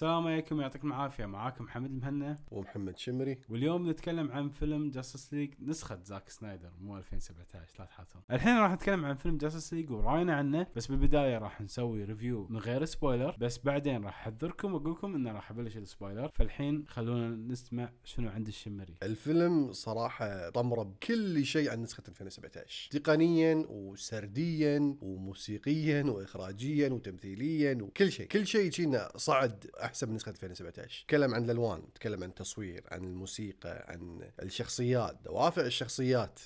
السلام عليكم يعطيكم العافية. معاكم محمد المهنا ومحمد شمري. واليوم نتكلم عن فيلم Justice League نسخة زاك سنايدر مو 2017 لا تحاتون الحين راح نتكلم عن فيلم Justice League ورأينا عنه بس بالبداية راح نسوي review من غير spoiler بس بعدين راح أحذركم واقول لكم إنه راح أبلش ال spoiler فالحين خلونا نسمع شنو عند الشمري. الفيلم صراحة طفرة بكل شيء عن نسخة 2017 تقنيا وسرديا وموسيقيا وإخراجيا وتمثيليا وكل شيء. كل شيء شنو صعد أحسن من نسخة 2017 تكلم عن الألوان تكلم عن التصوير عن الموسيقى عن الشخصيات دوافع الشخصيات.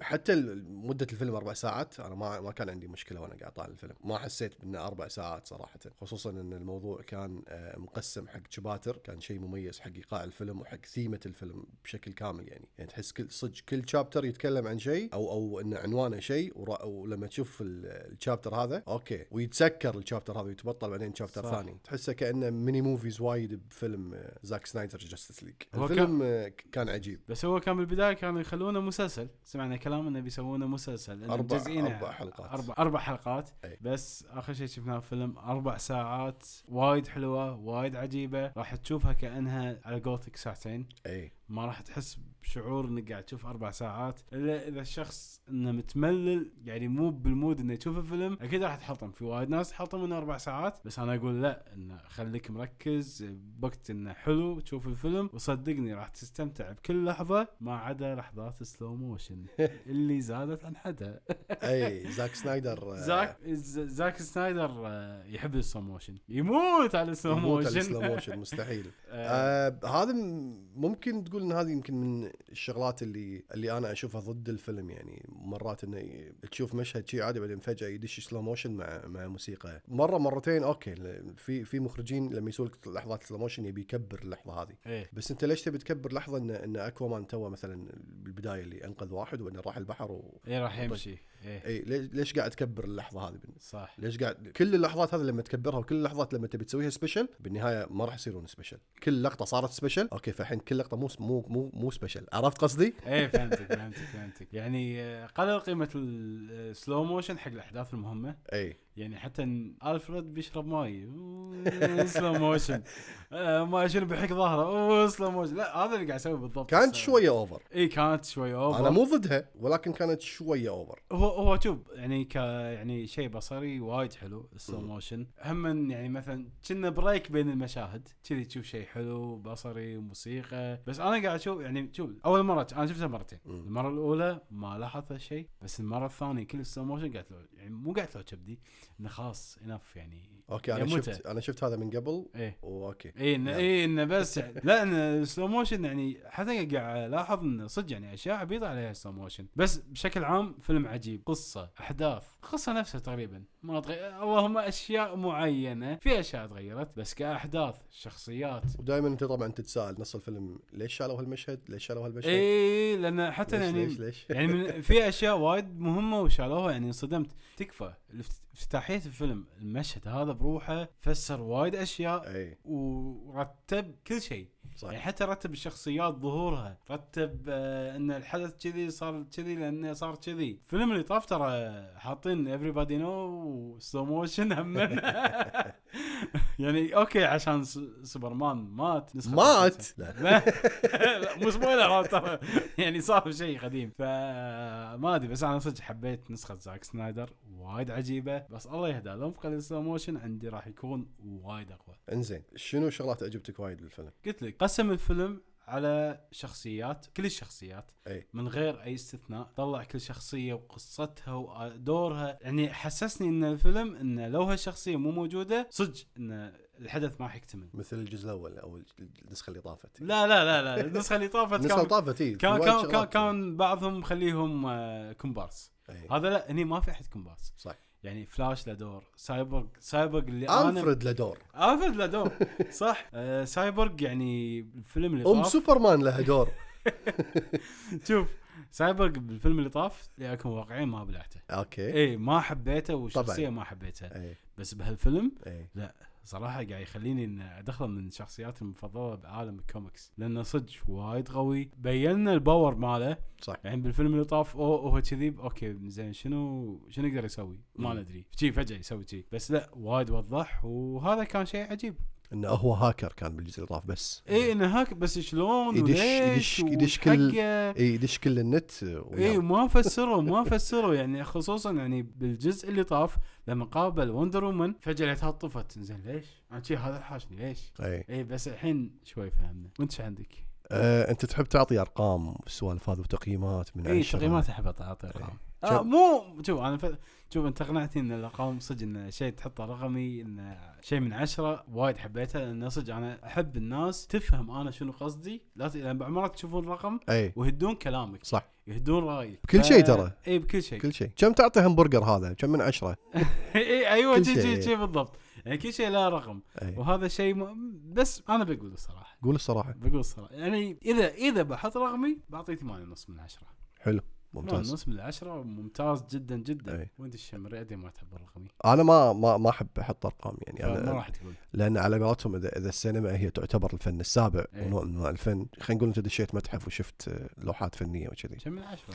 حتى مدة الفيلم أربع ساعات. أنا ما ما كان عندي مشكلة وأنا قاعد طالع الفيلم. ما حسيت بأنه أربع ساعات صراحة. خصوصا أن الموضوع كان مقسم حق chapters. كان شيء مميز حق إيقاع الفيلم وحق ثيمة الفيلم بشكل كامل يعني. يعني تحس كل صدق كل chapter يتكلم عن شيء أو أو أن عنوانه شيء. ولما تشوف ال- ال chapter هذا okay. ويتسكر ال chapter هذا ويتبطل بعدين chapter صح. ثاني. تحسه كأنه mini movies وايد بفيلم آه، زاك سنايدر Justice League الفيلم آه، ك- كان عجيب. بس هو كان بالبداية كانوا يخلونه مسلسل. سمعنا كلام إنه بيسوونه مسلسل. أربع- مجزئينه أربع حلقات. أربع أربع حلقات. أي. بس آخر شيء شفناه فيلم أربع ساعات. وايد حلوة وايد عجيبة. راح تشوفها كأنها على قولتك ساعتين. أي. ما راح تحس بشعور إنك قاعد تشوف أربع ساعات إلا إذا الشخص إنه متملل يعني مو بال mood إنه يشوف الفيلم أكيد راح تحطم. في وايد ناس تحطم إنه أربع ساعات بس أنا أقول لا إنه خليك مركز بوقت إنه حلو تشوف الفيلم وصدقني راح تستمتع بكل لحظة ما عدا لحظات slow motion اللي زادت عن حدها. أي زاك سنايدر آه، زاك زاك سنايدر آه، يحب ال slow motion يموت على ال slow يموت على motion ال slow motion مستحيل. آه، هذا ممكن تقول إن هذه يمكن من الشغلات اللي اللي أنا أشوفها ضد الفيلم يعني مرات إنه تشوف مشهد شيء عادي بعدين فجأة يدش slow motion مع مع موسيقى. مرة مرتين okay في في مخرجين لما يسوي لك لحظات slow motion يبي يكبر اللحظة هذه. إيه. بس أنت ليش تبي تكبر لحظة إن إن Aquaman تو مثلا بالبداية اللي أنقذ واحد وإنه راح البحر و... إيه راح يمشي. إيه. إي ليش ليش قاعد تكبر اللحظة هذه صح. ليش قاعد كل اللحظات هذه لما تكبرها وكل اللحظات لما تبي تسويها special بالنهاية ما راح يصيرون special كل لقطة صارت special okay فالحين كل لقطة مو مو مو مو special عرفت قصدي؟ إيه فهمتك فهمتك فهمتك. يعني آه، قلل قيمة ال slow motion حق الأحداث المهمة. إي. يعني حتى ألفريد بيشرب ماي. slow motion آه، ما شنو بيحك ظهره. slow motion لا هذا اللي قاعد أسوي بالضبط. كانت شوية over إي كانت شوي over أنا مو ضدها ولكن كانت شوية over هو هو شوف يعني ك يعني شيء بصري وايد حلو ال slow. motion هم يعني مثلا كنا break بين المشاهد. كذي تشوف شيء حلو بصري وموسيقى بس أنا قاعد أشوف يعني شوف أول مرة أنا شفتها مرتين. المرة الأولى ما لاحظت هالشيء بس المرة الثانية كل ال slow motion قاعد يعني مو قاعد لو كبدي. إنه خلاص enough يعني. okay أنا يموتها. شفت أنا شفت هذا من قبل. إيه. و okay اي انه نعم. اي إنه بس يعني لا ان ال slow motion يعني حتى قاعد الاحظ إنه صدق يعني أشياء عبيطة عليها slow motion بس بشكل عام فيلم عجيب. قصة أحداث القصة نفسها تقريبا. ما تغير اللهم أشياء معينة في أشياء تغيرت بس كأحداث شخصيات ودائما أنت طبعا تتساءل نص الفيلم ليش شالوا هالمشهد؟ ليش شالوا هالمشهد؟ اي لأن حتى ليش يعني ليش ليش؟ يعني من في أشياء وايد مهمة وشالوها يعني انصدمت تكفى افتتاحية الفيلم المشهد هذا بروحه فسر وايد أشياء اي ورتب كل شيء صح. يعني حتى رتب الشخصيات ظهورها رتب آه إن الحدث كذي صار كذي لأنه صار كذي. الفيلم اللي طاف ترى حاطين everybody in slow motion هم. يعني okay عشان سوبرمان مات مات؟ لا لا. لا مو spoiler ترى. يعني صار شيء قديم. فما أدري بس أنا صدق حبيت نسخة زاك سنايدر وايد عجيبة. بس الله يهدى لو فقد ال slow motion عندي راح يكون وايد أقوى. إنزين شنو شغلات عجبتك وايد بالفيلم؟ قلت لك قسم الفيلم على شخصيات كل الشخصيات إي. من غير أي استثناء طلع كل شخصية وقصتها ودورها يعني حسسني إن الفيلم انه لو هالشخصية مو موجودة صدق إن الحدث ما راح يكتمل. مثل الجزء الأول أو النسخة اللي طافت. لا لا لا لا النسخة اللي طافت النسخة كان طافت إي، في كان كان كان. كان بعضهم مخليهم آه، كومبارس. هذا لا هني ما في أحد كومبارس. صح. يعني فلاش له دور. سايبورغ سايبورغ اللي أنا ألفريد له دور. ألفريد له دور. صح. آه سايبورغ يعني الفيلم اللي أم طاف. سوبرمان لها دور. شوف سايبورغ بالفيلم اللي طاف لأكون واقعيين ما بلعته. okay. اي ما حبيته والشخصيه طبعاً. ما حبيتها اي بس بهالفيلم اي صراحة قاعد يخليني إن ادخله من شخصياتي المفضلة بعالم الكوميكس لأنه صدق وايد قوي. بينا ال power ماله. صح. يعني بالفيلم اللي طاف اوه هو كذي okay زين شنو شنو يقدر يسوي؟ ما. ندري. شي فجأة يسوي شي. بس لا وايد وضح وهذا كان شيء عجيب. انه هو هاكر كان بالجزء اللي طاف بس اي إنه hack بس شلون يدش- وليش يدش- يدش كل-. اي يدش كل النت اي وما فسروا ما فسروا يعني خصوصا يعني بالجزء اللي طاف لما قابل وندر وومن فجأة لقيتها طفت زين ليش؟ أنا شي هذا حاشني ليش؟ اي اي بس الحين شوي فهمنا وأنت شو عندك؟ آه، أنت تحب تعطي أرقام والسوالف هذه وتقييمات من اي عشرة. تقييمات أحب اعطي أرقام. إيه. آه شوف. مو شوف أنا ف... شوف انت اقنعتني إن الأرقام صدق انه شيء تحطه رقمي انه شيء من عشرة وايد حبيته لأن صدق أنا أحب الناس تفهم أنا شنو قصدي. لا ت... لأن بعض مرات تشوفون رقم اي ويهدون كلامك. صح. يهدون رأيك. بكل شيء ترى. اي بكل شيء. كل شيء. كم تعطي همبرجر هذا؟ كم من عشرة؟ اي أيوه كل شي شيء. شي شي بالضبط. يعني كل شيء له رقم. أي. وهذا شيء م... بس أنا بقول الصراحه قول الصراحة بقول الصراحه يعني إذا إذا بحط رقمي بعطيه ثمانية ونص من عشرة. حلو. ممتاز. ونص من عشرة ممتاز جدا جدا. أي. وانت الشمري قد ما تحب الرقمي أنا ما ما ما أحب أحط أرقام يعني. أنا راح تقول. لأن على قولتهم إذا إذا السينما هي تعتبر الفن السابع. ونوع من أنواع الفن خلينا نقول أنت دشيت متحف وشفت لوحات فنية وكذي. كم من عشرة؟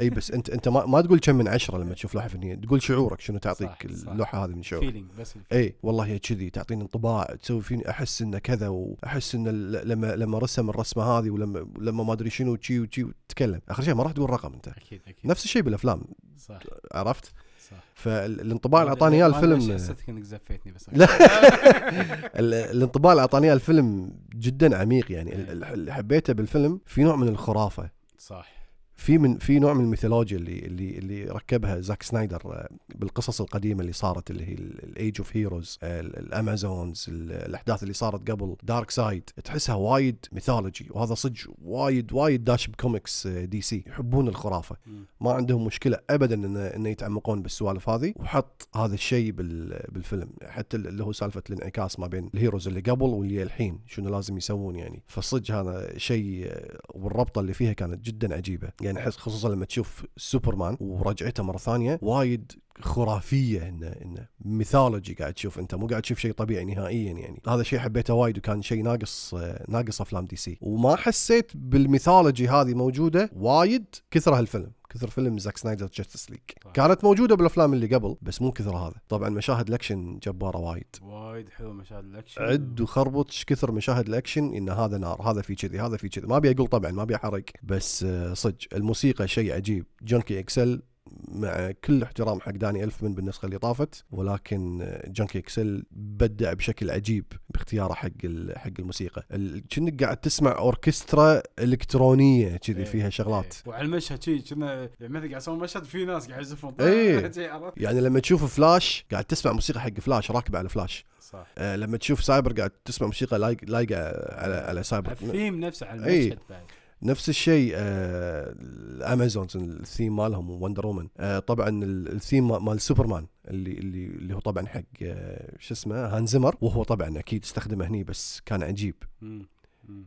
أي بس أنت أنت ما, ما تقول كم من عشرة لما تشوف لوحة فنية. تقول شعورك شنو تعطيك صح. اللوحة هذه من شعور feeling بس ال feeling. أي والله هي كذي تعطيني انطباع تسوي فيني أحس إنه كذا وأحس ان ال- لما لما رسم الرسمة هذه ولما لما ما أدري شنو وشي وشي تتكلم آخر شيء ما راح تقول رقم أنت. أكيد أكيد. نفس الشيء بالأفلام. صح. عرفت؟ صح. فالانطباع اللي اعطاني اياه الفيلم حسيتك إنك زفيتني بس لا. ال- الانطباع اللي اعطاني اياه الفيلم جدا عميق يعني. ال- اللي حبيته بالفيلم في نوع من الخرافة. صح. في من في نوع من الميثولوجيا اللي اللي اللي ركبها زاك سنايدر آه، بالقصص القديمة اللي صارت اللي هي ال Age of Heroes ال Amazons ال- الأحداث اللي صارت قبل دارك سايد تحسها وايد mythology وهذا صدق وايد وايد داش بكوميكس آه، DC يحبون الخرافة. ما عندهم مشكلة ابدا ان إن يتعمقون بالسوالف هذه. وحط هذا الشيء بال- بالفيلم. حتى اللي هو سالفة الانعكاس ما بين ال heroes اللي قبل واللي الحين شنو لازم يسوون يعني. فصدق هذا شيء آه، والربطة اللي فيها كانت جدا عجيبة. يعني حس خصوصا لما تشوف سوبرمان ورجعته مرة ثانية وايد خرافية إنه إنه mythology قاعد تشوف أنت مو قاعد تشوف شيء طبيعي نهائيا يعني. هذا شيء حبيته وايد وكان شيء ناقص ناقص أفلام DC. وما حسيت بال mythology هذه موجودة وايد كثر هالفيلم. كثر فيلم Zack Snyder's Justice League. كانت موجودة بالأفلام اللي قبل بس مو كثر هذا. طبعا مشاهد الأكشن جبارة وايد. وايد حلو مشاهد الأكشن. عد وخربط كثر مشاهد الأكشن إن هذا نار هذا في كذي هذا في كذي. ما أبي أقول طبعا ما أبي أحرق بس آه، صدق الموسيقى شيء عجيب. Junkie XL مع كل احترام حق داني ألفمن بالنسخة اللي طافت ولكن Junkie XL بدع بشكل عجيب باختياره حق حق الموسيقى ال- كأنك قاعد تسمع أوركسترا إلكترونية كذي إيه، فيها شغلات إيه. وعلى المشهد شي كنا يعني مثلا قاعد يسوون مشهد في ناس قاعد يزفون إيه. عرفت؟ يعني لما تشوف فلاش قاعد تسمع موسيقى حق فلاش راكبة على فلاش صح آه لما تشوف سايبر قاعد تسمع موسيقى لايق- لايقة على على سايبر الثيم نفسه على إيه. المشهد بعد نفس الشيء آه ال Amazons ال theme مالهم وندر وومن. آه طبعا ال- الثيم مال سوبرمان اللي اللي اللي هو طبعا حق آه شو اسمه هانز زمر وهو طبعا أكيد استخدمه هني بس كان عجيب.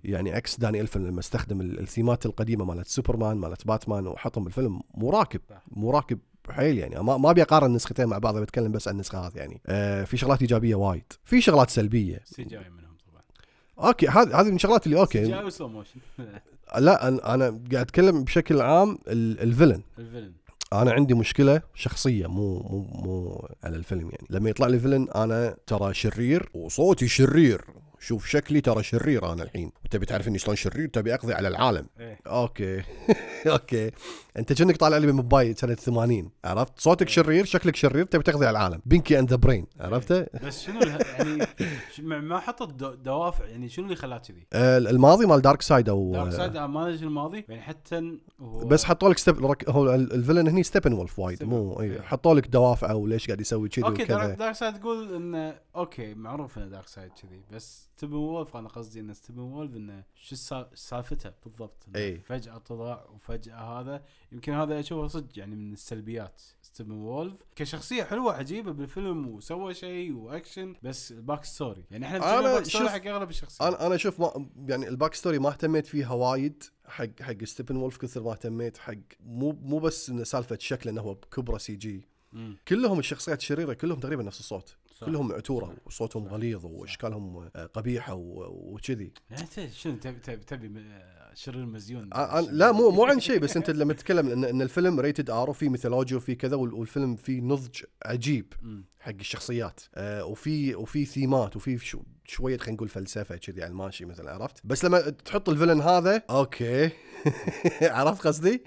يعني عكس داني ألفمن لما استخدم ال- الثيمات القديمة مالت سوبرمان مالت باتمان وحطهم بالفيلم مو راكب. مو راكب حيل يعني. ما ما أبي أقارن النسختين مع بعض بتكلم بس عن النسخه هذه يعني. آه في شغلات إيجابية وايد. في شغلات سلبية. C G منهم طبعا. okay هذه هذه من الشغلات اللي سي أوكي جاي و slow motion. لا أنا أنا قاعد أتكلم بشكل عام ال- ال villain. ال villain. أنا عندي مشكلة شخصية مو مو مو على الفيلم يعني. لما يطلع لي villain أنا ترى شرير وصوتي شرير. شوف شكلي ترى شرير أنا الحين. وتبي تعرف إني شلون شرير؟ تبي أقضي على العالم. إيه. أوكي. أوكي. أنت كأنك طالع لي من موبايل سنة 80 عرفت؟ صوتك شرير شكلك شرير تبي تقضي على العالم. Pinky and the Brain عرفته بس شنو يعني ما حطت دو- دوافع يعني شنو اللي خلاه كذي؟ آه، الماضي مال Darkseid أو Darkseid ما أدري الماضي. يعني حتى هو بس حطوا لك Step. هو ال- ال villain هني Steppenwolf وايد مو اي إيه. حطوا لك دوافعه وليش قاعد يسوي كذي أوكي Dark, seid تقول انه أوكي معروف إنه Darkseid كذي بس Steppenwolf أنا قصدي إنه Steppenwolf انه شو سالفته بالضبط. إي. فجأة طلع وفجأة هذا يمكن هذا أشوفه صدق يعني من السلبيات Steppenwolf كشخصية حلوة عجيبة بالفيلم وسوى شيء وأكشن بس ال back story يعني إحنا story شوف- حق أغلب الشخصيات. أنا أنا أشوف ما يعني ال back story ما اهتميت فيها وايد حق حق Steppenwolf كثر ما اهتميت حق مو مو بس إنه سالفة شكله إنه هو بكبره CG. كلهم الشخصيات الشريرة كلهم تقريبا نفس الصوت. صح. كلهم عتورة. وصوتهم. غليظ وأشكالهم آه، قبيحة وكذي يعني أنت شنو تبي تبي تبي م- شرير مزيون آه، آه، لا مو مو عن شيء بس أنت لما تتكلم ان إن الفيلم rated R وفي ميثولوجيا وفي كذا وال- والفيلم فيه نضج عجيب. حق الشخصيات آه وفي وفي themes ات وفي شو شوية خلينا نقول فلسفة كذي على الماشي مثلا عرفت بس لما تحط ال villain هذا أوكي عرفت قصدي آه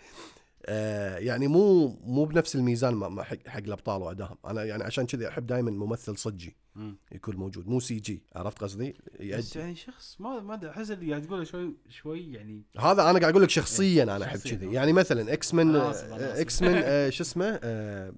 يعني مو مو بنفس الميزان حق, حق الأبطال وادائهم أنا يعني عشان كذي أحب دائما ممثل صجي. يكون موجود مو CG عرفت قصدي بس. يعني شخص ما ما أدري أحس اللي قاعد تقوله شوي شوي يعني هذا أنا قاعد أقول لك شخصيا أنا أحب كذي أوكي. يعني مثلا X آسف. X آه، شو اسمه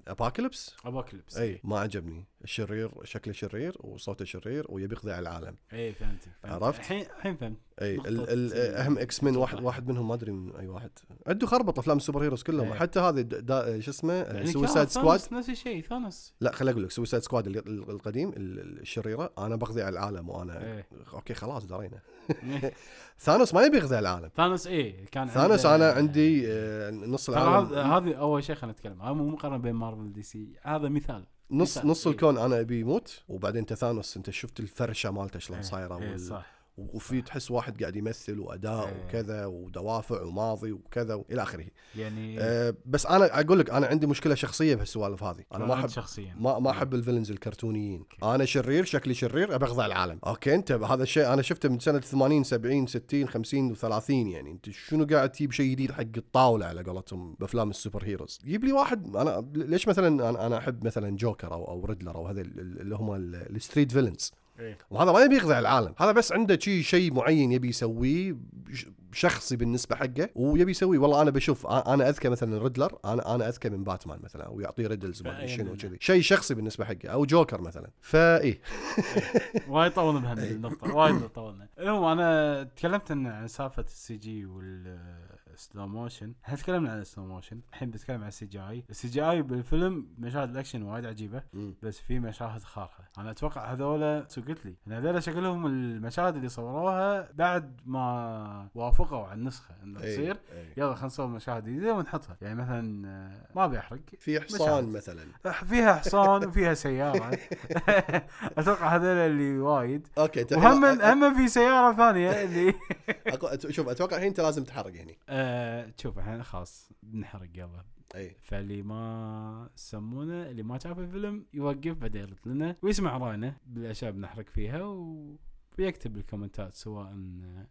Apocalypse Apocalypse إي ما عجبني الشرير شكله شرير وصوته شرير ويبي يقضي على العالم إي فهمت فهمت. عرفت؟ الحين الحين فهمت أي ال ال أهم X-Men واحد. واحد منهم ما أدري من أي واحد عنده خربط أفلام ال superheroes كلهم إيه. حتى دا- شو اسمه يعني Suicide كان Squad ثانوس نفس الشيء ثانوس لا خليني أقول لك Suicide Squad القديم ال- ال- الشريرة أنا بقضي على العالم وأنا إيه. أوكي خلاص درينا Thanos ما يبي يقضي على العالم Thanos اي كان Thanos أنا عندي آه، نص العالم هذه أول شيء خلينا نتكلم هذا مو مقارنة بين Marvel و DC هذا مثال نص. نص إيه. الكون أنا أبي يموت وبعدين أنت Thanos أنت شفت الفرشة مالته شلون إيه، صايرة إيه، صح وفي تحس واحد قاعد يمثل وأداء إيه. وكذا ودوافع وماضي وكذا وإلى آخره. يعني أه بس أنا أقول لك أنا عندي مشكلة شخصية بهالسوالف هذه. أنا ما احب شخصيا ما ما أحب ال villains الكرتونيين. أوكي. أنا شرير شكلي شرير ابي اخضع العالم. أوكي أنت هذا الشيء أنا شفته من سنة 80 70 60 50 و30 يعني. أنت شنو قاعد تجيب شيء جديد حق الطاولة على قولتهم بأفلام ال superheroes؟ جيب لي واحد أنا ليش مثلا أنا أحب مثلا جوكر أو أو Riddler أو هذا اللي هم ال- ال street villains إيه. وهذا ما يبي يخضع العالم. هذا بس عنده شيء شيء معين يبي يسويه شخصي بالنسبة حقه ويبي يسويه. والله أنا بشوف أنا أذكى مثلا Riddler أنا أنا أذكى من باتمان مثلا ويعطيه riddles ما أدري شنو ال- كذي شيء شخصي بالنسبة حقه أو جوكر مثلا. فإيه. وايد طولنا بهم إيه. النقطة وايد طولنا. المهم أنا تكلمت عن سالفة ال CG وال slow motion إحنا تكلمنا عن ال slow motion الحين بتكلم عن السي جي اي السي جي اي بالفيلم مشاهد الأكشن وايد عجيبة مم. بس في مشاهد خارقة. أنا أتوقع هذولا قلت لي ان هذولا شكلهم المشاهد اللي صوروها بعد ما وافقوا على النسخة إنه إيه، تصير. إيه. يلا خلينا نسوي مشاهد جديدة ونحطها. يعني مثلا آه، ما أبي أحرق. في حصان. مثلا. فيها حصان وفيها سيارة. أتوقع هذول اللي وايد. أوكي انت وهم هم في سيارة ثانية اللي شوف أتوقع الحين أنت لازم تحرق هنا آه شوف الحين خلاص بنحرق يلا. أي. فاللي ما سمونا اللي ما شاف الفيلم يوقف بعدين يرد لنا ويسمع راينا بالأشياء بنحرق فيها و... ويكتب بال comment ات سواء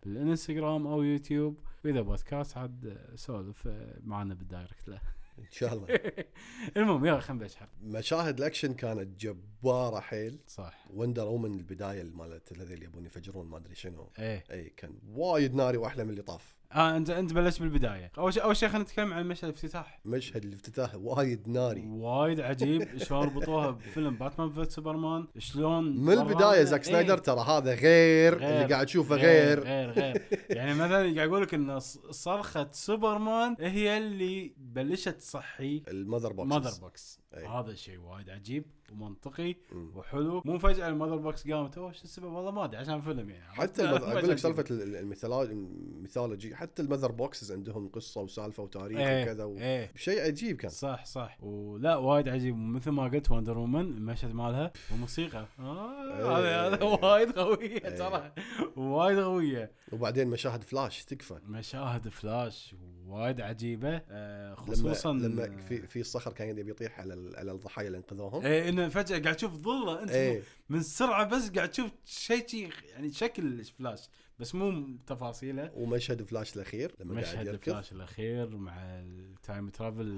بالإنستغرام أو يوتيوب. وإذا بودكاست عاد سولف معنا بال direct له. إن شاء الله. المهم يلا خلينا نبلش. مشاهد الأكشن كانت جبارة حيل. صح. Wonder Woman البداية مالت الذي اللي يبون يفجرون ما أدري شنو. إيه. اي كان وايد ناري وأحلى من اللي طاف. آه انت انت بلشت بالبداية. أول شيء أول شيء خلينا نتكلم عن مشهد الافتتاح. مشهد الافتتاح وايد ناري. وايد عجيب. شلون ربطوها بفيلم Batman v Superman؟ شلون من البداية Zack إيه. سنايدر ترى هذا غير, غير. اللي قاعد تشوفه غير, غير. غير يعني مثلا قاعد أقول لك إن صرخة سوبرمان هي اللي بلشت تصحي ال mother box mother box. أي. هذا الشيء وايد عجيب. ومنطقي. وحلو. مو فجأة ال mother box قامت أوه شو السبب؟ والله ما أدري عشان فيلم يعني. حتى. أقول لك سالفة ال mythology حتى ال mother boxes عندهم قصة وسالفة وتاريخ إيه وكذا و... إيه. شيء عجيب كان. صح صح. ولا وايد عجيب. ومثل ما قلت Wonder Woman المشهد مالها والموسيقى آه إيه. هذا هذا وايد قوية إيه. ترى. وايد قوية. وبعدين مشاهد فلاش تكفى. مشاهد فلاش وايد عجيبة. آه لما خصوصا لما في في الصخر كان يبي يطيح على على الضحايا اللي انقذوهم إيه إنه فجأة قاعد تشوف ظلة أنت إيه. من سرعة بس قاعد تشوف شيء شي يعني شكل فلاش بس مو تفاصيله ومشهد فلاش الأخير لما قاعد مشهد يركض فلاش الأخير مع ال time travel.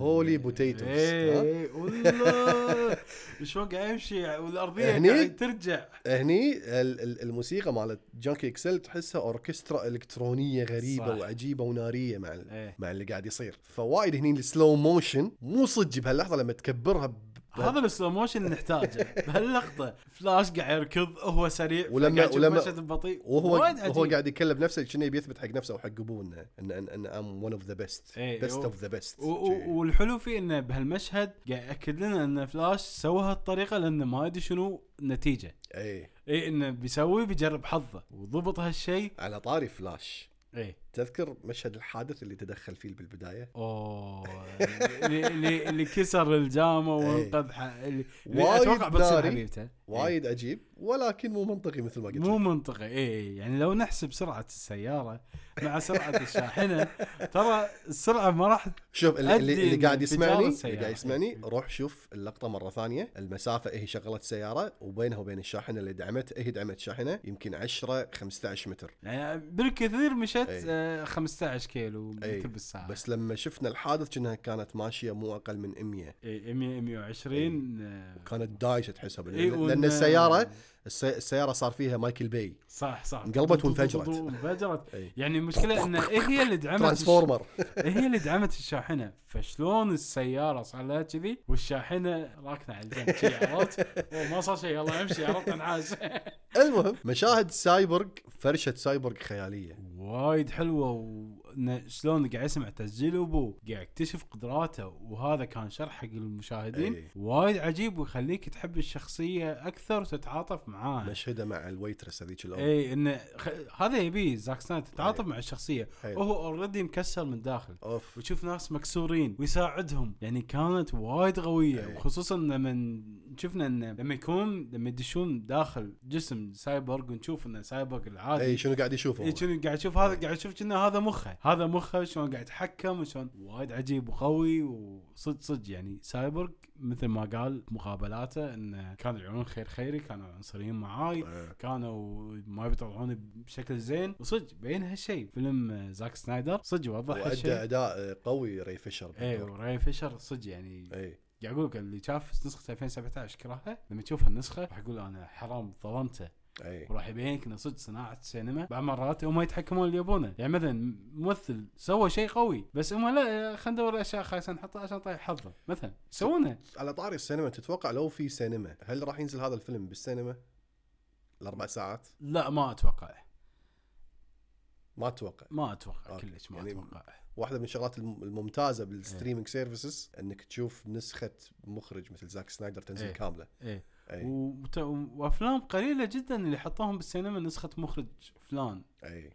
إيه ها؟ إيه، والله شلون قاعد يمشي والأرضية هني؟ قاعد ترجع هني ال- ال- الموسيقى مالت Junkie XL تحسها أوركسترا إلكترونية غريبة صح. وعجيبة ونارية مع إيه مع اللي قاعد يصير فوايد هني ال slow motion مو صدق بهاللحظة لما تكبرها هذا ال slow motion اللي نحتاجه. بهاللقطة فلاش قاعد يركض هو سريع ولما- ولما- بطيء. وهو وهو. قاعد يكلم نفسه كأنه يبي يثبت حق نفسه وحق ابوه انه ان إن ان I'm one of the best best of the best والحلو فيه إنه بهالمشهد قاعد يأكد لنا إن فلاش سوى هالطريقة لأنه ما أدري شنو النتيجه اي اي إنه بيسوي بيجرب حظه وضبط هالشيء. على طاري فلاش. اي تذكر مشهد الحادث اللي تدخل فيه بالبداية أوه اللي اللي, كسر الجامة إيه. وانقذ اللي أتوقع بتصير. حبيبته وايد عجيب ولكن مو منطقي مثل ما قلت مو. منطقي اي يعني لو نحسب سرعة السيارة مع سرعة الشاحنة ترى السرعة ما راح شوف اللي, اللي, قاعد يسمعني اللي. قاعد يسمعني روح شوف اللقطة مرة ثانية المسافة هي شغلت سياره وبينها وبين الشاحنة اللي دعمت هي دعمت شاحنة يمكن 10 15 متر يعني بالكثير مشت. آه 15 كيلو. متر بالساعة. بس لما شفنا الحادث كأنها كانت ماشية مو أقل من 100 إي 100 120 آه، كانت دايشة تحسها إي، لأن, وإن- لأن السياره السي- السيارة صار فيها Michael Bay. صح صح. انقلبت وانفجرت. انفجرت. يعني المشكلة إن إيه هي اللي دعمت Transformer. إيه هي اللي دعمت الشاحنة. فشلون السيارة صار لها كذي والشاحنة راكنة على الجنب عرفت؟ ما صار شيء يلا امشي عرفت؟ انعاش. المهم مشاهد سايبورغ فرشة سايبورغ خيالية. وايد حلوة وإنه شلون قاعد يسمع تسجيل أبوه قاعد يكتشف قدراته وهذا كان شرح حق المشاهدين. إي. وايد عجيب ويخليك تحب الشخصية أكثر وتتعاطف معاها. مشهده مع ال waitress هذيك الأم. اي انه خ... هذا يبي Zack Snyder تتعاطف إي. مع الشخصية. حلو. وهو already مكسر من داخل. أوف. وتشوف ناس مكسورين ويساعدهم. يعني كانت وايد قوية إي. وخصوصا لما شفنا انه لما يكون لما يدشون داخل جسم سايبورغ ونشوف انه سايبورغ العادي. اي شنو قاعد يشوفه اي؟ شنو قاعد يشوف؟ هذا قاعد يشوف كأنه هذا مخه. هذا مخه شلون قاعد يتحكم وشلون وايد عجيب وقوي وصدق صدق يعني سايبورغ مثل ما قال مقابلاته انه كان العيون خير خيري كانوا عنصريين معاي إيه. كانوا ما بيطلعوني بشكل زين وصدق بين هالشيء فيلم Zack Snyder صدق وضح وأدى أداء قوي ري فيشر اي. وراي فيشر صدق يعني اي قاعد أقول لك اللي شاف نسخة 2017 كرهها لما تشوف هالنسخة راح يقول أنا حرام ظلمته اي وراح يبينك إنه صدق صناعة السينما بعض مرات هم يتحكمون اللي يبونه يعني مثلا ممثل سوى شيء قوي بس هم لا خلينا ندور أشياء خايسة نحطها عشان طيب حظه. مثلا يسوونها على طاري السينما تتوقع لو في سينما هل راح ينزل هذا الفيلم بالسينما؟ الاربع ساعات؟ لا ما أتوقع. ما أتوقع. ما أتوقع. كلش ما يعني أتوقع. واحدة من الشغلات الم- الممتازة إيه. بال streaming services إنك تشوف نسخة مخرج مثل Zack Snyder تنزل إيه. كاملة. إيه. وأفلام قليلة جدا اللي حطوهم بالسينما نسخة مخرج فلان. أي.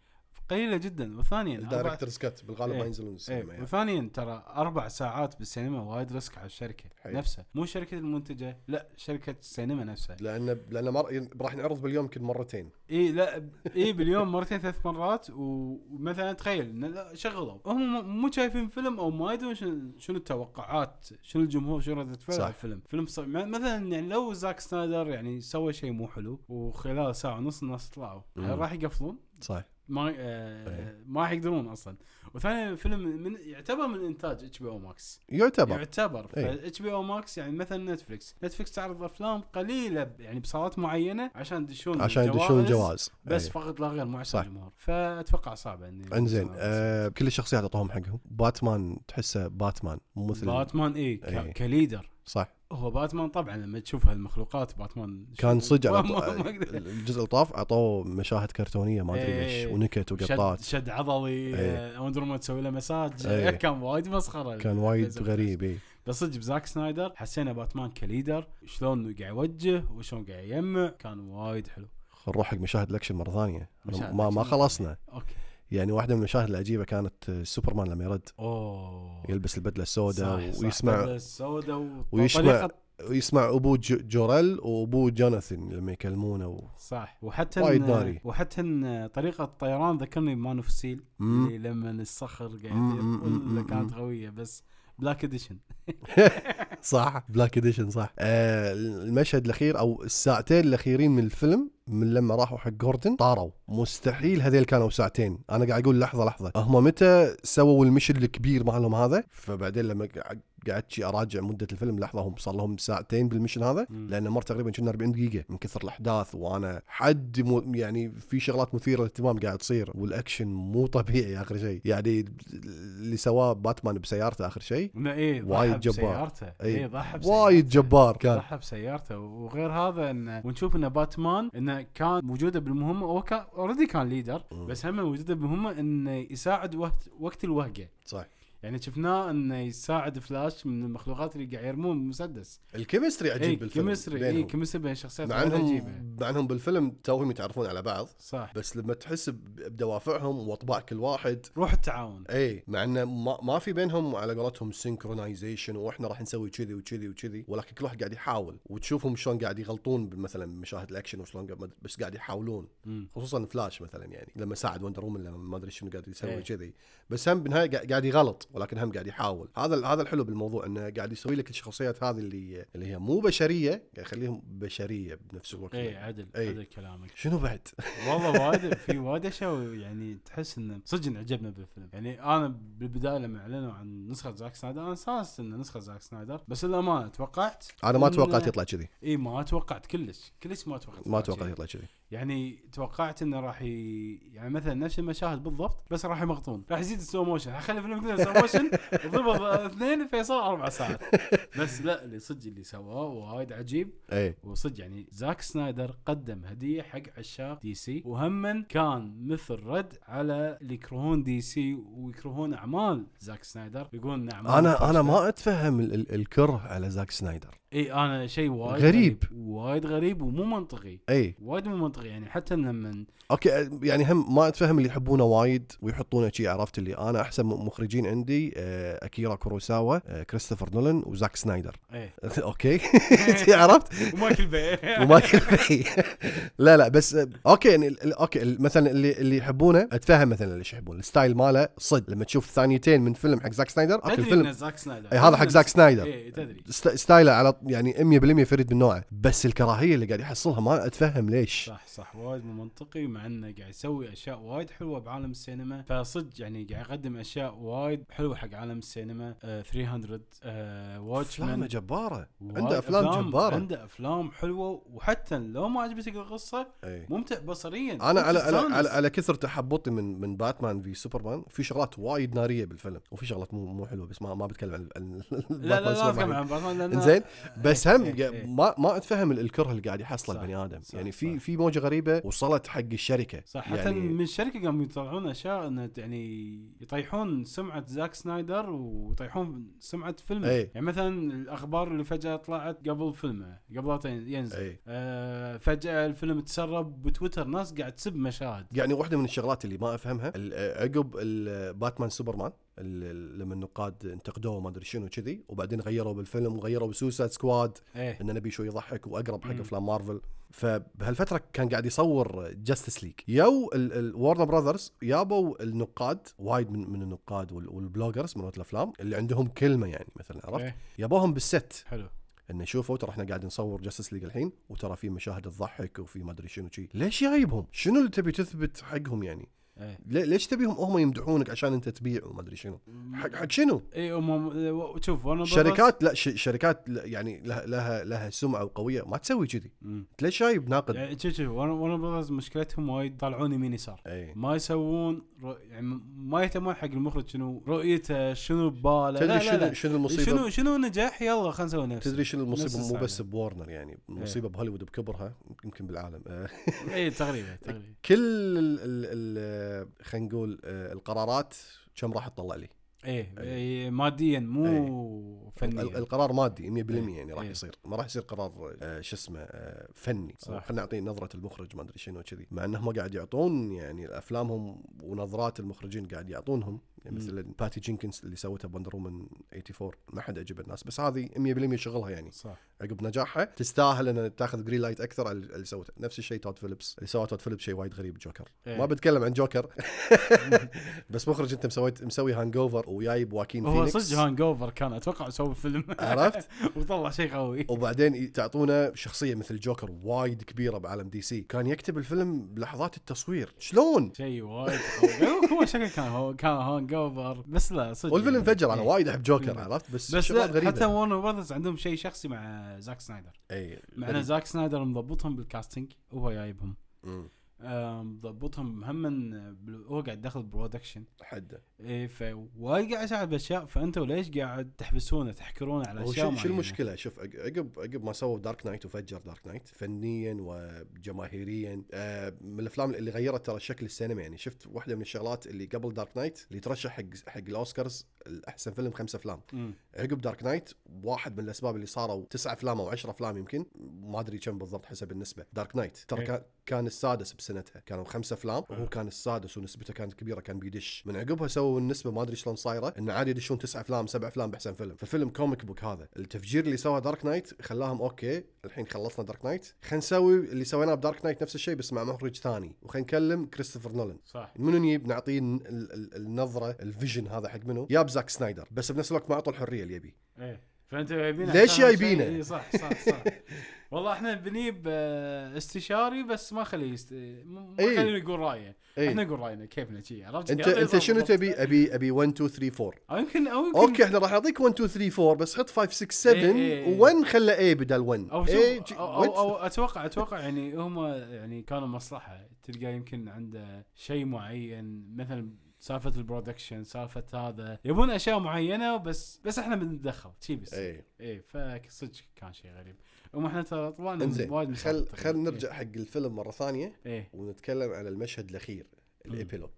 قليلة جدا. وثانيا ال director's cut بالغالب إيه. ما ينزلون السينما إيه يعني. وثانيا ترى أربع ساعات بالسينما وايد risk على الشركة حلو. نفسها. مو شركة المنتجة لا شركة السينما نفسها. لأن لأن مر... راح نعرض باليوم يمكن مرتين. إي لا إي باليوم مرتين ثلاث مرات. ومثلا تخيل شغلوا. هم مو شايفين فيلم أو ما يدرون شنو شنو التوقعات شنو الجمهور شنو ردة فعل. على الفيلم. فيلم ص... مثلا يعني لو Zack Snyder يعني سوى شيء مو حلو وخلال ساعة ونص الناس طلعوا راح يقفلون؟ صح. ما آه. ما راح يقدرون أصلا وثانيا الفيلم من يعتبر من إنتاج HBO Max يعتبر يعتبر إيه. HBO Max يعني مثلا Netflix Netflix تعرض أفلام قليلة يعني بصالات معينة عشان يدشون عشان يدشون الجوائز بس أي. فقط لا غير مو عشان. الجمهور فأتوقع صعبه إني إنزين آه كل الشخصيات أعطوهم حقهم باتمان تحسه باتمان مو مثل باتمان اي إيه. ك leader صح هو باتمان طبعا لما تشوف هالمخلوقات باتمان كان صدق ما- على ما- ما. الجزء اللي طاف أعطوه مشاهد كرتونية ما أدري إيه. ليش ونكت شد, وقطات شد عضلي إيه. Wonder Woman تسوي له مساج إيه. كان وايد مسخرة كان وايد. غريب اي بس صدق ب Zack Snyder حسينا Batman ك leader شلون قاعد يوجه وشلون قاعد يجمع كان وايد حلو نروح حق مشاهد الأكشن مرة ثانية ما ما. خلصنا أوكي يعني واحدة من المشاهد العجيبة كانت آه، سوبرمان لما يرد أوه يلبس البدلة السوداء ويسمع السوداء ويسمع- ويسمع ابوه جو- Jor-El وابوه Jonathan لما يكلمونه و... صح وحتى وايد ناري. وحتى إن طريقة الطيران ذكرني ب Man of Steel مم. اللي لما الصخر قاعد. كانت قويه بس black edition صح black edition صح آه المشهد الأخير أو الساعتين الأخيرين من الفيلم من لما راحوا حق جوردن طاروا. مستحيل هذيل كانوا ساعتين. أنا قاعد أقول لحظة لحظة. هم متى سووا ال mission الكبير مالهم هذا؟ فبعدين لما قع- قعدت شي أراجع مدة الفيلم لحظة هم صار لهم ساعتين بال mission هذا. لأن مر تقريبا كنا 40 دقيقة من كثر الأحداث وأنا حد مو يعني في شغلات مثيرة للاهتمام قاعد تصير والأكشن مو طبيعي آخر شيء. يعني اللي سواه باتمان بسيارته آخر شيء إيه وايد ضحى جبار. بسيارته. إيه. إيه ضحى بسيارته. وايد جبار. كان. ضحى بسيارته. وغير هذا إنه ونشوف إنه باتمان إنه كان موجودة بالمهمة هو كان already كان leader. بس هم وجوده بالمهمة إنه يساعد وقت وقت الوهقه صح يعني شفناه إنه يساعد فلاش من المخلوقات اللي قاعد يرمون مسدس ال chemistry عجيب اي بالفيلم chemistry اي. chemistry بين الشخصيات مع وايد انهم عجيبه مع إنهم بالفيلم توهم يتعرفون على بعض. صح. بس لما تحس بدوافعهم وأطباع كل واحد. روح التعاون. اي مع إنه ما, ما في بينهم على قولتهم synchronization وإحنا راح نسوي كذي وكذي وكذي ولكن كل واحد قاعد يحاول. وتشوفهم شلون قاعد يغلطون مثلا مشاهد الأكشن وشلون بس قاعد يحاولون. مم. خصوصا فلاش مثلا يعني لما ساعد Wonder Woman لما ما أدري شنو قاعد يسوي إيه. كذي. بس هم بالنهاية قاعد يغلط. ولكن هم قاعد يحاول هذا هذا الحلو بالموضوع إنه قاعد يسوي لك الشخصيات هذه اللي اللي هي مو بشرية قاعد يخليهم بشرية بنفس الوقت اي عدل إي. عدل كلامك شنو بعد؟ والله وايد في وايد أشياء يعني تحس انه صدق عجبنا بالفيلم يعني أنا بالبداية لما أعلنوا عن نسخة زاك سنايدر أنا استانست انه نسخة زاك سنايدر بس للأمانة توقعت أنا ما توقعت يطلع كذي إي ما توقعت كلش كلش ما توقعت ما توقعت. يطلع كذي يعني توقعت إنه راح ي... يعني مثلا نفس المشاهد بالضبط بس راح يمغطون راح يزيد ال slow motion حخلي الفيلم كله slow motion ضرب اثنين فيصل أربع ساعات. بس لا اللي صدق اللي سواه وايد عجيب. إي. وصدق يعني زاك سنايدر قدم هدية حق عشاق DC. وهما كان مثل رد على اللي يكرهون DC ويكرهون أعمال زاك سنايدر. يقولون إن أعمال أنا أنا. ما أتفهم ال- ال- الكره على زاك سنايدر. إي أنا شيء وايد غريب. وايد غريب ومو منطقي. إي. وايد مو منطقي يعني حتى لما أوكي يعني هم ما أتفهم اللي يحبونه وايد ويحطونه شي عرفت اللي أنا أحسن مخرجين عندي آه، أكيرا كوروساوا آه، كريستوفر نولان وزاك سنايدر. إيه أوكي. عرفت؟ ومايكل باي. ومايكل باي. لا لا بس آه، أوكي يعني ال- أوكي ال- مثلا اللي اللي يحبونه أتفهم مثلا ليش يحبون. ال style ماله صدق لما تشوف ثانيتين من فيلم حق زاك سنايدر أوكي تدري الفيلم ان زاك سنايدر. إي، هذا حق زاك سنايدر. إي تدري. ست- style ه على يعني 100% فريد من نوعه بس الكراهية اللي قاعد يحصلها ما أتفهم ليش. صح صح وايد مو منطقي مع إنه قاعد يسوي أشياء وايد حلوة بعالم السينما. فصدق يعني قاعد يقدم أشياء وايد حلوة حق عالم السينما. آه 300 آه افلامه Watchmen جبارة. عنده أفلام جبارة. عنده أفلام حلوة وحتى لو ما عجبتك القصة أي. ممتع بصريا. أنا على على. على, على كثر تحلطمي من من Batman v Superman في شغلات وايد نارية بالفيلم. وفي شغلات مو مو حلوة بس ما ما بتكلم عن عن لا لا لا سوبرمان. اتكلم عن باتمان إنزين؟ بس هم إيه، إيه. ما ما أتفهم ال- الكره اللي قاعد يحصله البني آدم صح، يعني في. في موجة غريبة وصلت حق الشركة صح حتى يعني من الشركة قاموا يطلعون أشياء إنه يعني يطيحون سمعة زاك سنايدر ويطيحون سمعة فيلمه أي. يعني مثلا الأخبار اللي فجأة طلعت قبل فيلمه قبل ينزل. آه فجأة الفيلم تسرب بتويتر ناس قاعد تسب مشاهد يعني واحدة من الشغلات اللي ما أفهمها عقب باتمان سوبرمان لما النقاد انتقدوه ما أدري شنو كذي وبعدين غيروا بالفيلم وغيروا ب Suicide Squad إيه. انه نبي شوي يضحك وأقرب حق. أفلام مارفل. فبهالفترة كان قاعد يصور Justice League يو ال Warner Brothers يابوا النقاد وايد من من النقاد وال- وال bloggers من الأفلام اللي عندهم كلمة يعني مثلا عرفت؟ إيه. يابوهم بال set. حلو. إنه شوفوا ترى إحنا قاعد نصور Justice League الحين وترى في مشاهد تضحك وفي ما أدري شنو شي ليش جايبهم شنو اللي تبي تثبت حقهم يعني؟ إيه. ليش تبيهم هم يمدحونك عشان انت تبيع وما أدري شنو؟ حق حق شنو؟ اي هم شوف وأنا شركات لا ش- شركات لا- يعني لها لها لها سمعة قويه ما تسوي كذي. أنت ليش جايب ناقد يعني شوف شوف Warner Brothers مشكلتهم وايد طالعون يمين يسار. اي ما يسوون. يعني ما يهتمون حق المخرج شنو رؤيته شنو بباله تدري شنو. شنو المصيبة؟ شنو شنو نجح يلا خلينا نسوي نفس. تدري شنو المصيبة؟ مو. بس بورنر يعني المصيبه بهوليوود بكبرها يمكن بالعالم. اي تقريبا تقريبا. كل ال- ال- ال- خلينا نقول آه، القرارات كم راح تطلع لي. إيه إيه، ماديا مو ال- فنيا. القرار مادي 100% إيه، يعني راح إيه. يصير. ما راح يصير قرار آه، شو اسمه آه، فني. خلينا نعطي نظرة المخرج ما أدري شنو كذي. مع انهم قاعد يعطون يعني أفلامهم ونظرات المخرجين قاعد يعطونهم يعني. مثل باتي جينكنز اللي سوتها ب Wonder Woman 84 ما حد عجب الناس بس هذه 100% شغلها يعني صح. عقب نجاحها تستاهل ان تاخذ green light أكثر على اللي سوته. نفس الشيء تود فيليبس اللي سوى تود فيليبس شيء وايد غريب جوكر. إيه. ما بتكلم عن جوكر. بس مخرج أنت مسويت مسوي Hangover وجايب واكين فينيكس. صدق Hangover كان أتوقع سوى فيلم. عرفت؟ وطلع شيء قوي. وبعدين تعطونا شخصية مثل جوكر وايد كبيرة بعالم DC. كان يكتب الفيلم بلحظات التصوير. شلون؟ شيء وايد هو شكله كان هو كان hangover بس لا صدق والفيلم يعني. فجر أنا إيه. وايد أحب جوكر. عرفت؟ بس بس لا غريبة. حتى Warner Brothers عندهم شيء شخصي مع زاك سنايدر. اي مع إن زاك سنايدر مضبطهم بال casting وهو جايبهم. مم. آم، ضبطهم هم هو قاعد داخل production حده إيه فوايد قاعد يساعد بأشياء فانتوا ليش قاعد تحبسونه تحكرونه على أشياء شو؟ المشكلة شوف عق- عقب عقب ما سووا Dark Knight وفجر Dark Knight فنيا وجماهيريا آه من الأفلام اللي غيرت ترى شكل السينما يعني شفت واحدة من الشغلات اللي قبل Dark Knight اللي ترشح حق حق الأوسكارز الأحسن فيلم خمسة أفلام. عقب Dark Knight واحد من الأسباب اللي صاروا تسعة أفلام أو عشرة أفلام يمكن ما أدري كم بالضبط حسب النسبة Dark Knight ترى إيه. كان كان السادس بسنتها كانوا خمسة أفلام وهو. كان السادس ونسبته كانت كبيرة كان بيدش. من عقبها سووا النسبة ما أدري شلون صايرة إنه عادي يدشون تسعة أفلام سبع أفلام باحسن فيلم. ففيلم comic book هذا. التفجير اللي سواه Dark Knight خلاهم أوكي الحين خلصنا Dark Knight خلينا نسوي اللي سويناه ب Dark Knight نفس الشيء بس مع مخرج ثاني. وخلينا نكلم كريستوفر نولان صح. منو نجيب؟ نعطيه ال- ال- النظرة ال vision هذا حق منو؟ ياب زاك سنايدر. بس بنفس الوقت ما أعطوا الحرية اللي يبي إيه. فأنت جايبينه ليش جايبينه؟ اي صح صح صح. والله إحنا بنجيب آه، استشاري بس ما خليه يست... ما إيه. خليه يقول رأيه. اي إحنا نقول رأينا كيفنا شي عرفت انت انت شنو. تبي؟ أبي أبي 1 2 3 4 أو يمكن أو يمكن أوكي إحنا راح نعطيك 1 2 3 4 بس حط 5 6 7 إيه، إيه، إيه. و1 خله اي بدل 1 أو إيه، أو, أو, أو أتوقع أتوقع يعني هم يعني كانوا مصلحة. تلقى يمكن عنده شيء معين مثلا سالفة ال production سالفة هذا. يبون أشياء معينة بس بس إحنا بنتدخل شي بس. إي. إيه فصدق كان شيء غريب. هم إحنا ترى طلعنا إنزين وايد خل خل. نرجع حق الفيلم مرة ثانية إيه ونتكلم على المشهد الأخير. ال epilogue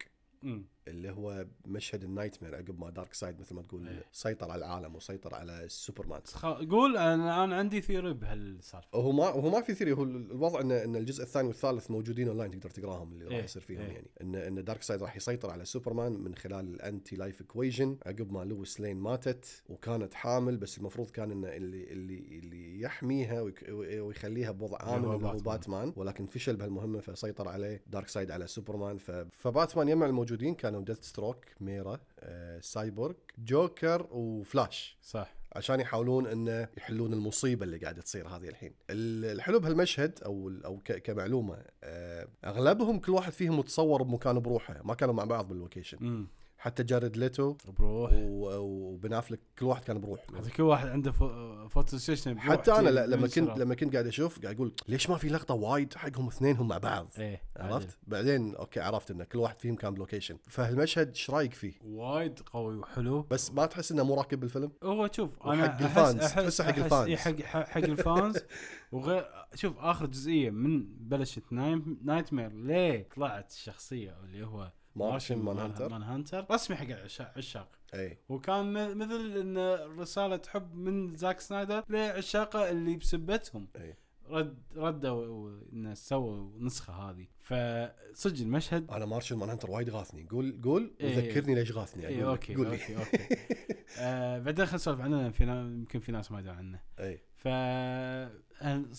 اللي هو مشهد ال nightmare عقب ما Darkseid مثل ما تقول إيه. سيطر على العالم وسيطر على سوبرمان خ- قول أنا أنا عندي theory بهالسالفة هو ما هو ما في theory هو الوضع ان إن الجزء الثاني والثالث موجودين اونلاين تقدر تقراهم اللي راح إيه، يصير فيهم إيه. يعني ان إن Darkseid راح يسيطر على سوبرمان من خلال ال anti-life equation عقب ما Lois Lane ماتت وكانت حامل بس المفروض كان انه اللي اللي اللي يحميها ويك- ويخليها بوضع آمن هو اللي هو باتمان. باتمان ولكن فشل بهالمهمة فسيطر عليه Darkseid على سوبرمان ف... فباتمان يجمع الموجودين كانوا Deathstroke Mera آه، Cyborg Joker وفلاش صح عشان يحاولون انه يحلون المصيبة اللي قاعدة تصير هذه الحين. ال- الحلو بهالمشهد أو أو كمعلومة آه، أغلبهم كل واحد فيهم متصور بمكان بروحه، ما كانوا مع بعض بال location. حتى Jared Leto بروح و Ben Affleck كل واحد كان بروح. حتى كل واحد عنده pho- photo session حتى أنا لما. كنت لما كنت قاعد أشوف قاعد أقول ليش ما في لقطة وايد حقهم اثنينهم مع بعض؟ إيه عرفت؟ بعدين okay عرفت إن كل واحد فيهم كان ب location، فهالمشهد إيش رأيك فيه؟ وايد قوي وحلو بس ما تحس إنه مو راكب بالفيلم؟ هو شوف أنا أحس- ال fans، تحسه حق ال fans. إيه، حق حق حق ال fans وغير شوف آخر جزئية من بلشت نايم nightmare ليه طلعت الشخصية اللي هو Martian Manhunter Manhunter رسمي حق العشاق عشاق. اي. وكان مثل إن رسالة حب من Zack Snyder لعشاقه اللي بسبتهم. اي. رد ردوا انه سووا النسخه هذه. فصدق المشهد. أنا Martian Manhunter وايد غاثني. قول قول إيه. وذكرني ليش غاثني. اي. okay قول لي. okay okay. آه بعدين خلينا نسولف عنه يمكن في ناس ما يدرون عنه. اي. ف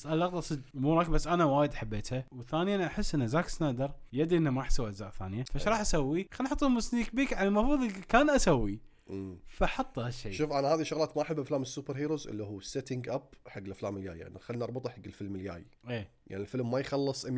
اللقطه صدق مو راكبه بس أنا وايد حبيتها. وثانيا أحس إن Zack Snyder يدري إنه ما راح يسوي أجزاء ثانية فايش راح أسوي؟ خلينا نحط لهم sneak peek على المفروض كان أسوي. فحط هالشيء. شوف أنا هذه شغلات ما أحب أفلام ال superheroes اللي هو setting up حق الأفلام الجاية. يعني خلينا نربطه حق الفيلم الجاي. إيه. يعني الفيلم ما يخلص 100%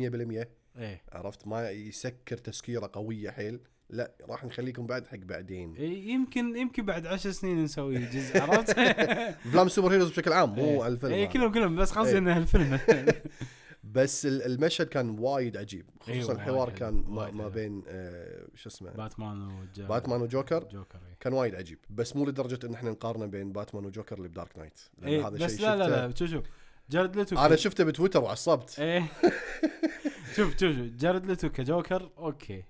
إيه. عرفت؟ ما يسكر تسكيرة قوية حيل. لا راح نخليكم بعد حق بعدين إيه، يمكن يمكن بعد عشر سنين نسوي جزء عرفت؟ افلام ال superheroes بشكل عام مو على الفيلم اي. كلهم كلهم بس قصدي إيه. ان الفيلم بس ال- المشهد كان وايد عجيب إيه، خصوصا وايد الحوار حلو، كان ما, وايد ما. بين آه شو اسمه باتمان وجو باتمان و Joker Joker إيه. كان وايد عجيب بس مو لدرجة إن إحنا نقارنه بين باتمان وجوكر اللي ب Dark Knight لأن إيه هذا بس شيء لا لا لا شوف شوف Jared Leto أنا شفته بتويتر وعصبت. إيه. شوف شوف شوف. Jared Leto ك Joker okay.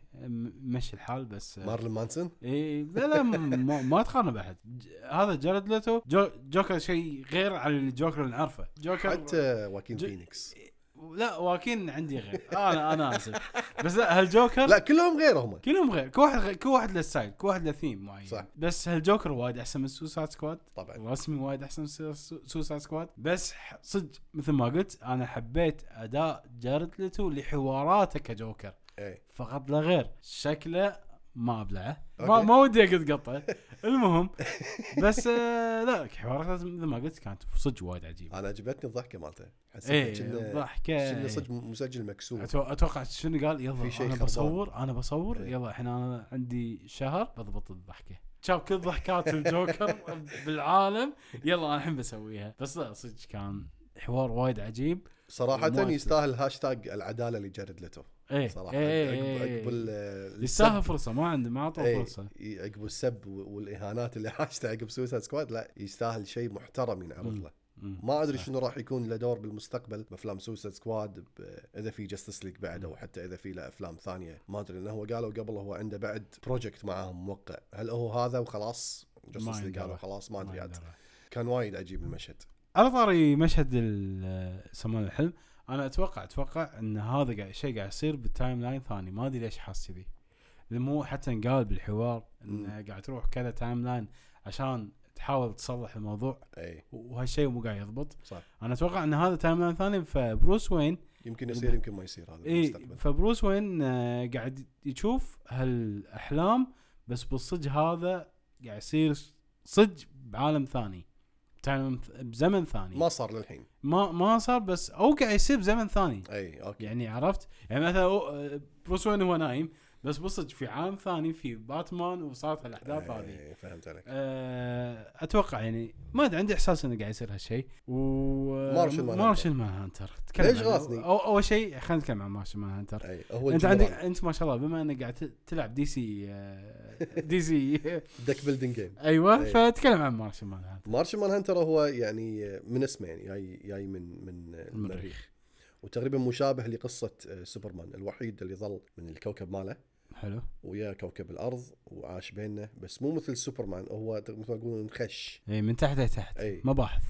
مشي الحال بس Marilyn Manson؟ إيه لا لا ما, ما تقارنه بعد. ج- هذا Jared Leto. Jo- Joker شيء غير عن الجوكر اللي نعرفه. جوكر حتى Joaquin Phoenix. لا Joaquin عندي غير. أنا أنا آسف. بس لا هالجوكر لا كلهم غير هم. كلهم غير. كل واحد غير كل واحد له style كل واحد له ثيم معين. صح. بس هالجوكر وايد أحسن من Suicide Squad طبعا. رسمي وايد أحسن من Suicide Squad بس صدق مثل ما قلت أنا حبيت أداء Jared Leto لحواراته كجوكر. إيه. فقط لا غير. شكله ما أبلعه. ما. ما ودي اقط قطه المهم بس آه لا حواراته مثل ما قلت كانت صدق وايد عجيبة. أنا عجبتني الضحكة مالته. حسيت إيه كأنه ضحكه كأنه صدق مسجل مكسور. أتوقع شنو قال؟ يلا في شيء أنا. بصور أنا بصور. إيه. يلا الحين أنا عندي شهر بضبط الضحكة. شاف كل ضحكات الجوكر بالعالم. يلا أنا الحين بسويها. بس لا صدق كان حوار وايد عجيب. صراحة وما- يستاهل هاشتاج العدالة ل Jared Leto إيه صراحة إيه، عقب إيه، عقب إيه. يستاهل فرصة ما عنده ما اعطوه فرصة ي- عقب السب والإهانات اللي حاشته عقب Suicide Squad لا يستاهل شيء محترم ينعرض مم. له. ما أدري. شنو راح يكون له دور بالمستقبل بأفلام Suicide Squad إذا في Justice League بعد أو حتى إذا في له أفلام ثانية ما أدري لأنه هو قالوا قبل هو عنده بعد project معاهم موقع هل هو هذا وخلاص Justice League. قالوا خلاص ما أدري عاد. كان وايد عجيب المشهد على طاري مشهد ال- سمان الحلم. أنا أتوقع أتوقع إن هذا قاعد شيء قاعد يصير بال timeline ثاني. ما أدري ليش حاس كذي. مو حتى انقال بالحوار انه قاعد تروح كذا timeline عشان تحاول تصلح الموضوع إي. وهالشيء مو قاعد يضبط. صح. أنا أتوقع إن هذا timeline ثاني ف Bruce Wayne يمكن يصير يمكن ما يصير. هذا إي ف Bruce Wayne آه، قاعد يشوف هالأحلام بس بالصدق هذا قاعد يصير صدق بعالم ثاني. ب time- بزمن ثاني. ما صار للحين. ما ما صار بس أو قاعد يصير بزمن ثاني. أي okay. يعني عرفت؟ يعني مثلا آه، Bruce Wayne هو نايم بس بالصدق في عالم ثاني في باتمان وصارت الاحداث هذه. إي، فهمت عليك. أه أتوقع يعني ما أدري عندي إحساس إنه قاعد يصير هالشيء. و Martian Man- Martian Manhunter ليش؟ أو اول شيء خلينا نتكلم عن Martian Manhunter أي هو أنت. عندك أنت ما شاء الله بما إنك قاعد تلعب DC DC ديك building game أيوه أي. فتكلم عن مارشل مان هانتر مارشل مان هانتر هو يعني من اسمه يعني جاي جاي من من المريخ. وتقريبا مشابه لقصة آه، سوبرمان الوحيد اللي ظل من الكوكب ماله. حلو. ويا كوكب الأرض وعاش بيننا بس مو مثل سوبرمان هو مثل ما يقولون مخش. اي من تحت لتحت اي مباحث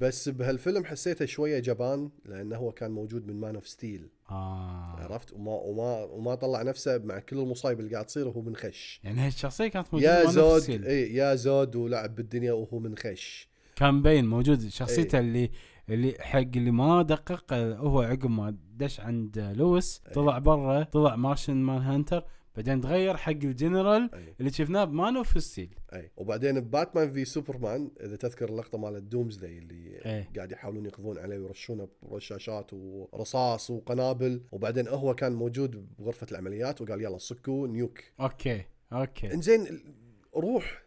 بس بهالفيلم حسيته شوية جبان لأنه هو كان موجود من Man of Steel آه. عرفت؟ وما وما وما طلع نفسه مع كل المصايب اللي قاعد تصير وهو منخش. يعني هالشخصية كانت موجودة يا زود. اي يا زود ولعب بالدنيا وهو منخش. كان مبين موجود شخصيته إي. اللي اللي حق اللي ما دقق آه، هو عقب ما دش عند آه، لويس إي. طلع برا طلع Martian Manhunter بعدين تغير حق الجنرال أي. اللي شفناه ب Man of Steel أي. وبعدين Batman v Superman إذا تذكر اللقطة مال Doomsday اللي إيه. قاعد يحاولون يقضون عليه ويرشونه برشاشات ورصاص وقنابل وبعدين هو كان موجود بغرفة العمليات وقال يلا صكوا nuke. Okay Okay. إنزين روح.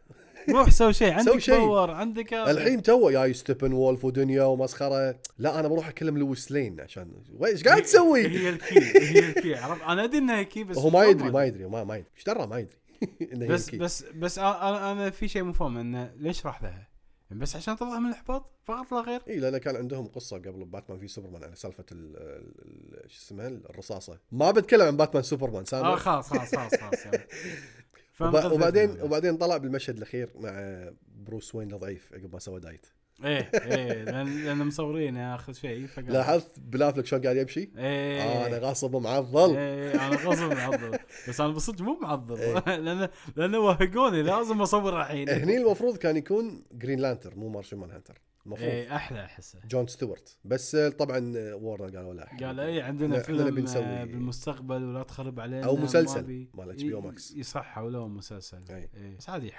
روح سوي شيء عندك شيء. power عندك. الحين تو جاي Steppenwolf ودنيا ومسخرة لا أنا بروح أكلم لويس لين عشان إيش قاعد تسوي؟ هي ال key هي ال key عرفت أنا أدري إنها key بس هو ما يدري ما يدري ما ما يدري إيش درى ما يدري انه بس. بس بس أنا أنا في شيء مو فاهم إنه ليش راح لها؟ بس عشان تطلع من الإحباط فقط لا غير إي لأن كان عندهم قصة قبل Batman v Superman على سالفة ال- ال- ال- شو اسمها الرصاصة ما بتكلم عن باتمان سوبرمان سامر آه خلاص خلاص خلاص خلاص يعني. وبعدين. وبعدين طلع بالمشهد الأخير مع بروس وين الضعيف عقب ما سوى diet. إيه إيه لأن لأن مصورين اخر شيء فقال لاحظت بن افلك شلون قاعد يمشي؟ إيه. آه أنا غاصب معضل إيه أنا غصب معضل بس أنا بالصدق مو معضل. إيه. لأن لأنه وهقوني لازم أصور الحين. هني المفروض كان يكون Green Lantern مو Martian Manhunter المفروض إيه أحلى أحسه جون ستيوارت بس طبعا وورنر قالوا لا قال اي عندنا فيلم نسوي- آه، بالمستقبل ولا تخرب علينا ما مسلسل. مال HBO Max. ي- يصح حولوه مسلسل. إيه. بس عادي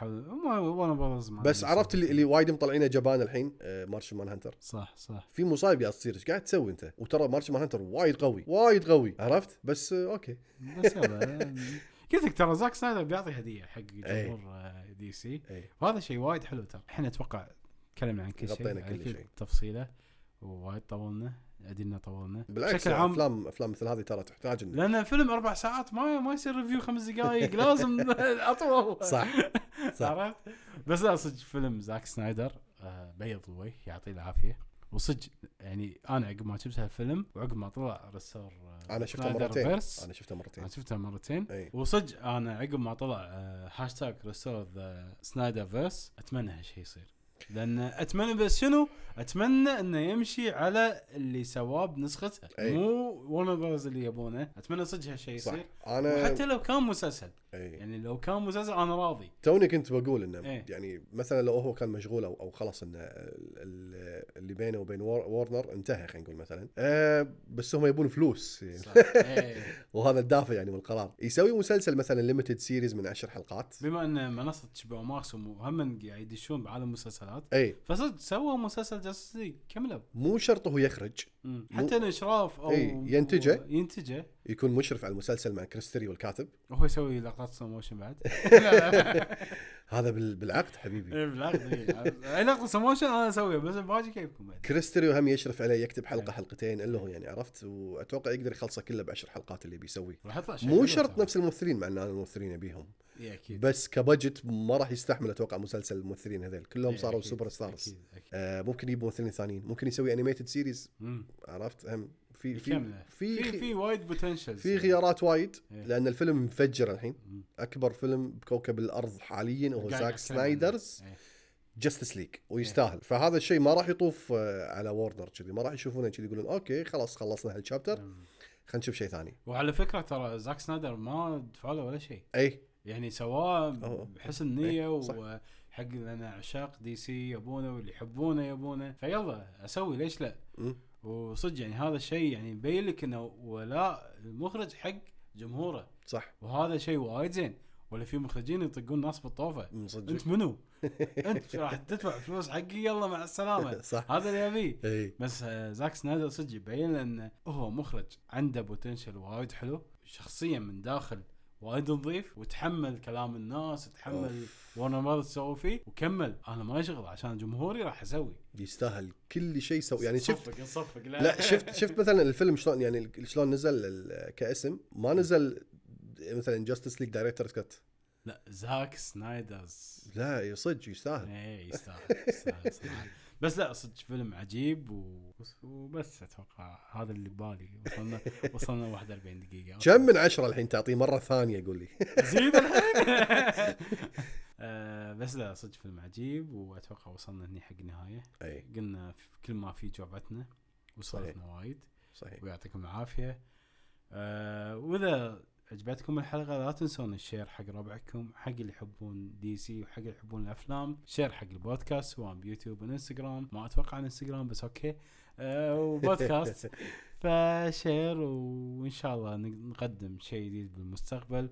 مع بس. عرفت اللي, اللي وايد مطلعينه جبان الحين آه، Martian Manhunter صح صح في مصايب قاعد تصير إيش قاعد تسوي أنت وترى Martian Manhunter وايد قوي وايد قوي عرفت بس آه، okay بس يلا قلت لك ترى زاك سنايدر بيعطي هدية حق. جمهور DC إي وهذا شيء وايد حلو ترى إحنا أتوقع تكلمنا عن كل شيء غطينا كل شيء. تفصيلة ووايد طولنا ادينا طولنا. بالعكس بشكل عام افلام أفلام مثل هذه ترى تحتاج إن- لأن فيلم أربع ساعات ما ما يصير review خمس دقائق لازم أطول. صح صح. عرفت؟ بس لا صدق فيلم زاك سنايدر آه، بيض الوجه يعطيه العافية. وصدق يعني أنا عقب ما شفت هالفيلم وعقب ما طلع restore آه، أنا شفته مرتين. verse، أنا شفته مرتين. أنا شفتها مرتين. وصدق أنا عقب ما طلع hashtag restore the Snyderverse أتمنى هالشيء يصير. لأن أتمنى بس شنو؟ أتمنى إنه يمشي على اللي سواه بنسخته أي. مو Warner Brothers اللي يبونه. أتمنى صدق هالشيء يصير. أنا وحتى لو كان مسلسل. أي. يعني لو كان مسلسل أنا راضي. توني كنت بقول إنه إيه. يعني مثلا لو هو كان مشغول أو أو خلاص إنه اللي بينه وبين وور- وورنر انتهى خلينا نقول مثلا. آه بس هم يبون فلوس. يعني صح. وهذا الدافع يعني والقرار يسوي مسلسل مثلا ليمتد series من عشر حلقات. بما إن منصة أو ماكس وهم قاعد يدشون بعالم المسلسلات. مسلسلات اي فصدق سووا مسلسل Justice League كملوا مو شرط هو يخرج. مم. حتى الاشراف أو إيه، ينتجه. ينتجه. يكون مشرف على المسلسل مع كريس تيريو والكاتب وهو يسوي لقطات slow motion بعد. هذا بال- بالعقد حبيبي. بالعكس إيه. اي لقطه slow motion أنا اسويها بس باجي كيفكم بعد؟ كريس تيريو وهم يشرف عليه يكتب حلقة إيه. حلقتين الا هو يعني عرفت وأتوقع يقدر يخلصه كله بعشر حلقات اللي بيسويه. مو شرط. نفس الممثلين مع إن أنا الممثلين أبيهم. إيه، أكيد. بس ك budget ما راح يستحمل أتوقع مسلسل الممثلين هذول كلهم إيه، صاروا أكيد، superstars أكيد أكيد. آه ممكن يجيب ممثلين ثانيين. ممكن يسوي animated series. عرفت هم في في. في في وايد potential في خيارات وايد إيه. لأن الفيلم مفجر الحين. أكبر فيلم بكوكب الأرض حاليا هو Zack. Snyder's. Justice League ويستاهل فهذا الشيء ما راح يطوف آه، على وورنر كذي ما راح يشوفونه كذي يقولون okay خلاص خلصنا ه ال chapter مم. خلينا نشوف شيء ثاني وعلى فكرة ترى زاك سنايدر ما دفعوا له ولا شيء اي يعني سواه. بحسن نية إيه، صح. وحق لنا عشاق DC يبونه واللي يحبونه يبونه فيلا أسوي ليش لا مم. وصدق يعني هذا الشيء يعني يبين لك إنه ولاء المخرج حق جمهوره. صح. وهذا شيء وايد زين. ولا في مخرجين يطقون ناس بالطوفة. صدق. أنت منو؟ أنت راح تدفع فلوس حقي يلا مع السلامة. صح. هذا اللي أبيه. بس آه، زاك سنايدر صدق يبين إنه هو مخرج عنده potential وايد حلو. شخصيا من داخل وايد نظيف وتحمل كلام الناس تحمل. Warner Brothers سووا فيه وكمل. أنا ما شغل عشان جمهوري راح أسوي يستاهل كل شيء سوي يعني شفت نصفق نصفق لا. شفت شفت مثلا الفيلم شلون يعني شلون نزل كاسم؟ ما نزل مثلا Justice League director cut لا Zack Snyder's لا صدق يستاهل. إيه يستاهل يستاهل صراحة بس لا صدق فيلم عجيب و... وبس أتوقع هذا اللي ببالي. وصلنا وصلنا 41 دقيقة. كم من عشرة الحين تعطيه مرة ثانية قول لي. زيد الحين؟ آه، بس لا صدق فيلم عجيب وأتوقع وصلنا هني حق نهايه أي. قلنا في كل ما في جعبتنا وسولفنا وايد. صحيح. ويعطيكم العافية. آه وإذا عجبتكم الحلقة؟ لا تنسون ال share حق ربعكم حق اللي يحبون دي سي وحق اللي يحبون الأفلام. share حق البودكاست سواء بيوتيوب وانستغرام ما أتوقع عن إنستغرام بس okay. آه وبودكاست. ف share وإن شاء الله نق- نقدم شيء جديد بالمستقبل.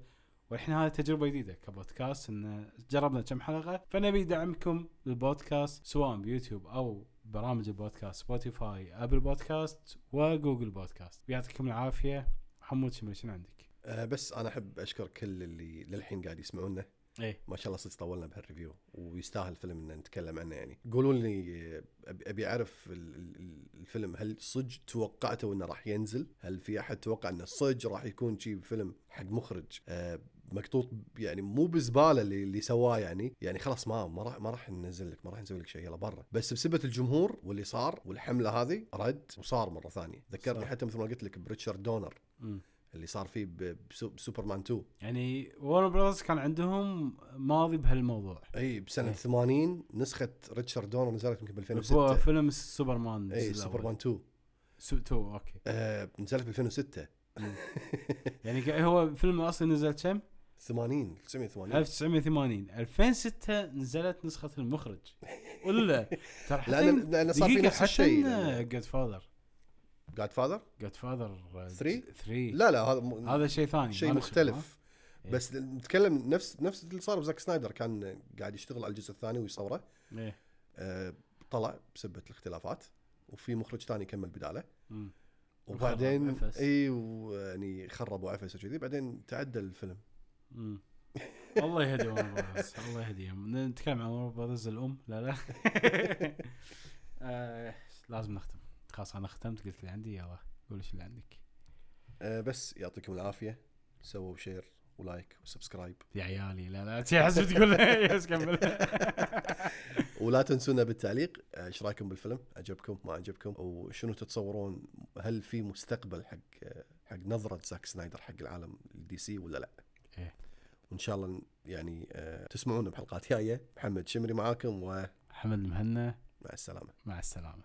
والحين هذه تجربة جديدة كبودكاست إن جربنا كم حلقة. فنبي دعمكم للبودكاست سواء بيوتيوب أو برامج البودكاست سبوتيفاي ابل بودكاست وجوجل بودكاست يعطيكم العافية. حمود شنو عندك؟ آه بس أنا أحب أشكر كل اللي للحين قاعد يسمعونا. إيه. ما شاء الله صدق طولنا بهال review ويستاهل الفيلم إن نتكلم عنه يعني. قولوا لي ابي أعرف ال- ال- ال- الفيلم هل صدق توقعتوا إنه راح ينزل؟ هل في أحد توقع إنه صدق راح يكون شيء فيلم حق مخرج؟ آه مقطوط يعني مو بزبالة اللي, اللي سواه يعني. يعني خلاص ما ما راح ما راح ننزل لك ما راح نسوي لك شيء يلا برا. بس بسبة الجمهور واللي صار والحملة هذه رد وصار مرة ثانية. ذكرني صح. حتى مثل ما قلت لك ب ريتشارد دونر. اللي صار فيه بسوبرمان 2 يعني ورن براذرز كان عندهم ماضي بهالموضوع. إي بسنة إيه. 80 نسخه ريتشارد دونر نزلت يمكن ب هو 2006 فيلم سوبرمان إي سوبرمان الأول. 2 سو two okay. آه نزلت ب 2006 يعني ك- هو فيلم أصلي نزل كم؟ 80 980 1980 2006 نزلت نسخة المخرج. ولا ترى لأن لأن صار في نفس الشيء جود فاذر جاد فاذر جود فاذر Three؟ 3 لا لا هذا. هذا شيء ثاني شيء مختلف إيه. بس نتكلم نفس نفس اللي صار بزاك سنايدر كان قاعد يشتغل على الجزء الثاني ويصوره. إيه آه طلع بسبه الاختلافات وفي مخرج ثاني كمل بداله مم. وبعدين عفس. اي ويعني خرب وعفس وكذي بعدين تعدل الفيلم مم. الله يهدي ورن الله يهديهم نتكلم عن ورن الأم لا لا آه، لازم نختم خلاص أنا ختمت قلت اللي عندي يلا قول إيش اللي عندك. آه بس يعطيكم العافية. سووا share و like و subscribe. يا عيالي لا لا شي حسب تقول. yes كمل. ولا تنسونا بالتعليق. آه، إيش رأيكم بالفيلم؟ عجبكم ما عجبكم وشنو تتصورون؟ هل في مستقبل حق حق نظرة زاك سنايدر حق العالم الدي سي ولا لا؟ إيه. وإن شاء الله يعني آه، تسمعونا بحلقات جاية. محمد شمري معاكم ومع حمد المهنا. السلامة. مع السلامة.